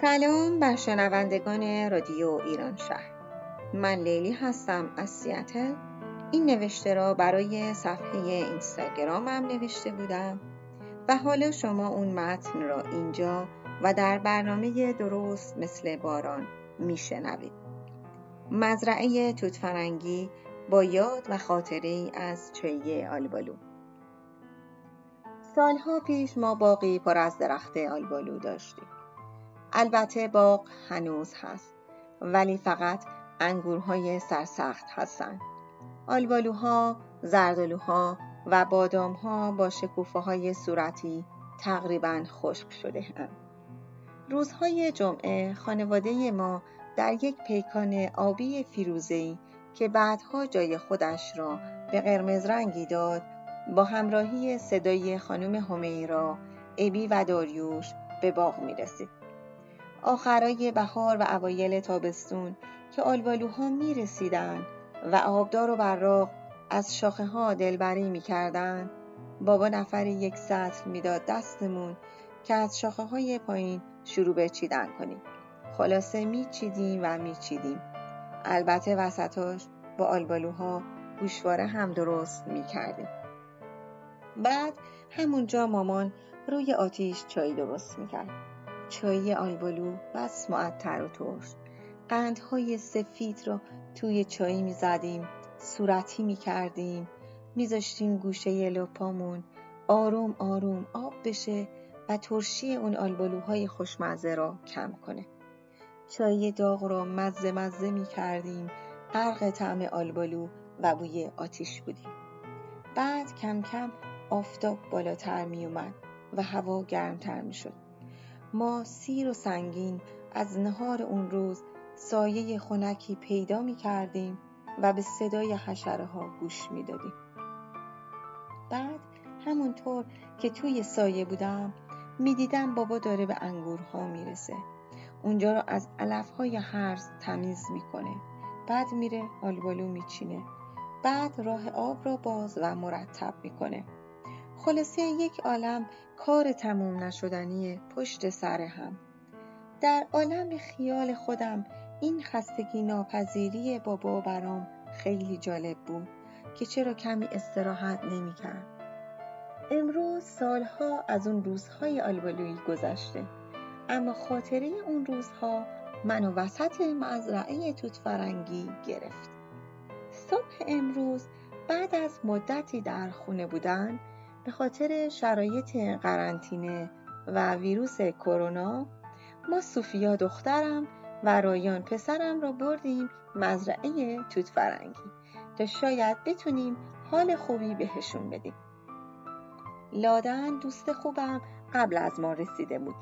سلام بر شنوندگان رادیو ایران شهر. من لیلی هستم از سیاتل. این نوشته را برای صفحه اینستاگرامم نوشته بودم و حالا شما اون متن را اینجا و در برنامه درست مثل باران میشنوید. مزرعه توتفرنگی با یاد و خاطره از چایه آلبالو. سالها پیش ما باقی پر از درخت آلبالو داشتیم. البته باغ هنوز هست ولی فقط انگورهای سرسخت هستند آلبالوها، زردالوها و بادامها با شکوفه های صورتی تقریبا خشک شده هم. روزهای جمعه خانواده ما در یک پیکان آبی فیروزه‌ای که بعدها جای خودش را به قرمز رنگی داد با همراهی صدای خانم همیرا، ابی و داریوش به باغ می رسید. آخرای بهار و اوایل تابستون که آلبالوها می رسیدن و آبدار و براق از شاخه ها دلبری می کردن بابا نفری یک سطل می‌داد دستمون که از شاخه های پایین شروع به چیدن کنیم. خلاصه میچیدیم و میچیدیم. البته وسطاش با آلبالوها گوشواره هم درست می‌کردیم. بعد همونجا مامان روی آتیش چای درست می‌کرد. چای آلبالو بس معطر و ترش. قندهای سفید را توی چای می‌زدیم صورتی می‌کردیم میذاشتیم گوشه لپامون. آروم آروم آب بشه و ترشی اون آلبالوهای خوشمزه را کم کنه. چای داغ را مزه مزه می کردیم غرق طعم آلبالو و بوی آتیش بودیم. بعد کم کم آفتاب بالاتر می اومد و هوا گرمتر می شد ما سیر و سنگین از نهار اون روز سایه خونکی پیدا می کردیم و به صدای حشره ها گوش می دادیم. بعد همونطور که توی سایه بودم می‌دیدم بابا داره به انگورها می‌رسه اونجا رو از علفهای هرز تمیز می‌کنه بعد میره آلبالو میچینه بعد راه آب را باز و مرتب می‌کنه خلاصه یک عالم کار تموم نشدنی پشت سر هم در عالم خیال خودم این خستگی ناپذیری بابا برام خیلی جالب بود که چرا کمی استراحت نمی‌کرد. امروز سالها از اون روزهای آلبالویی گذشته اما خاطره اون روزها منو وسط مزرعه توت فرنگی گرفت. صبح امروز بعد از مدتی در خونه بودن به خاطر شرایط قرنطینه و ویروس کرونا ما سوفیا دخترم و رایان پسرم را بردیم مزرعه توت فرنگی تا شاید بتونیم حال خوبی بهشون بدیم. لادن دوست خوبم قبل از ما رسیده بود.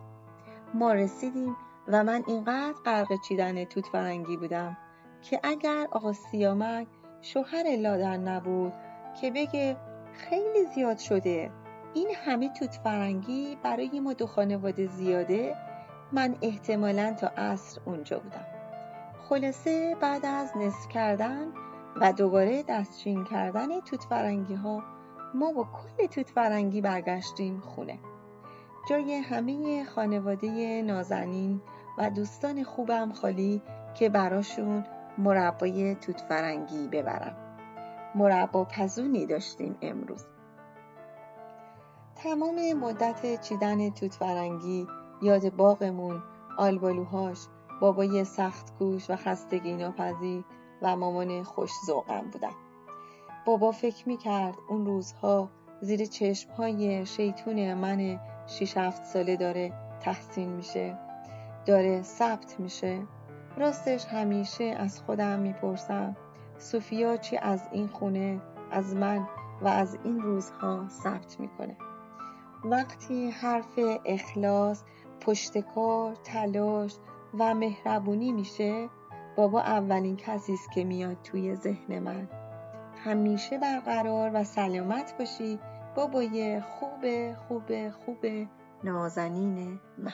ما رسیدیم و من اینقدر غرق چیدن توت فرنگی بودم که اگر آقا سیامک شوهر لادن نبود که بگه خیلی زیاد شده. این همه توت فرنگی برای ما دو خانواده زیاده. من احتمالا تا عصر اونجا بودم. خلاصه بعد از نصف کردن و دوباره دستچین کردن توت فرنگی ها ما با کل توت فرنگی برگشتیم خونه. جای همه خانواده نازنین و دوستان خوبم خالی که براشون مربای توت فرنگی ببرم. مربا پزونی داشتیم امروز. تمام مدت چیدن توت فرنگی یاد باغمون آلبالوهاش بابای سخت کوش و خستگی ناپذیر و مامان خوش ذوقم بودن. بابا فکر می‌کرد اون روزها زیر چشمهای شیطون من شیش هفت ساله داره تحسین میشه داره ثبت میشه. راستش همیشه از خودم می‌پرسم سوفیا چی از این خونه از من و از این روزها ثبت می‌کنه. وقتی حرف اخلاص پشتکار تلاش و مهربونی میشه بابا اولین کسی است که میاد توی ذهن من. همیشه برقرار و سلامت باشی. بابای خوب خوب خوب نازنین من.